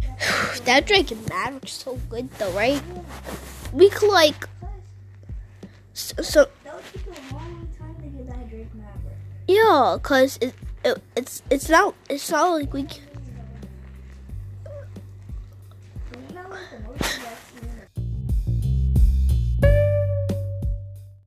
that dragon and Maverick's so good though, right? We could like so. so yeah, cause it, it, it's it's not it's not like we. Can,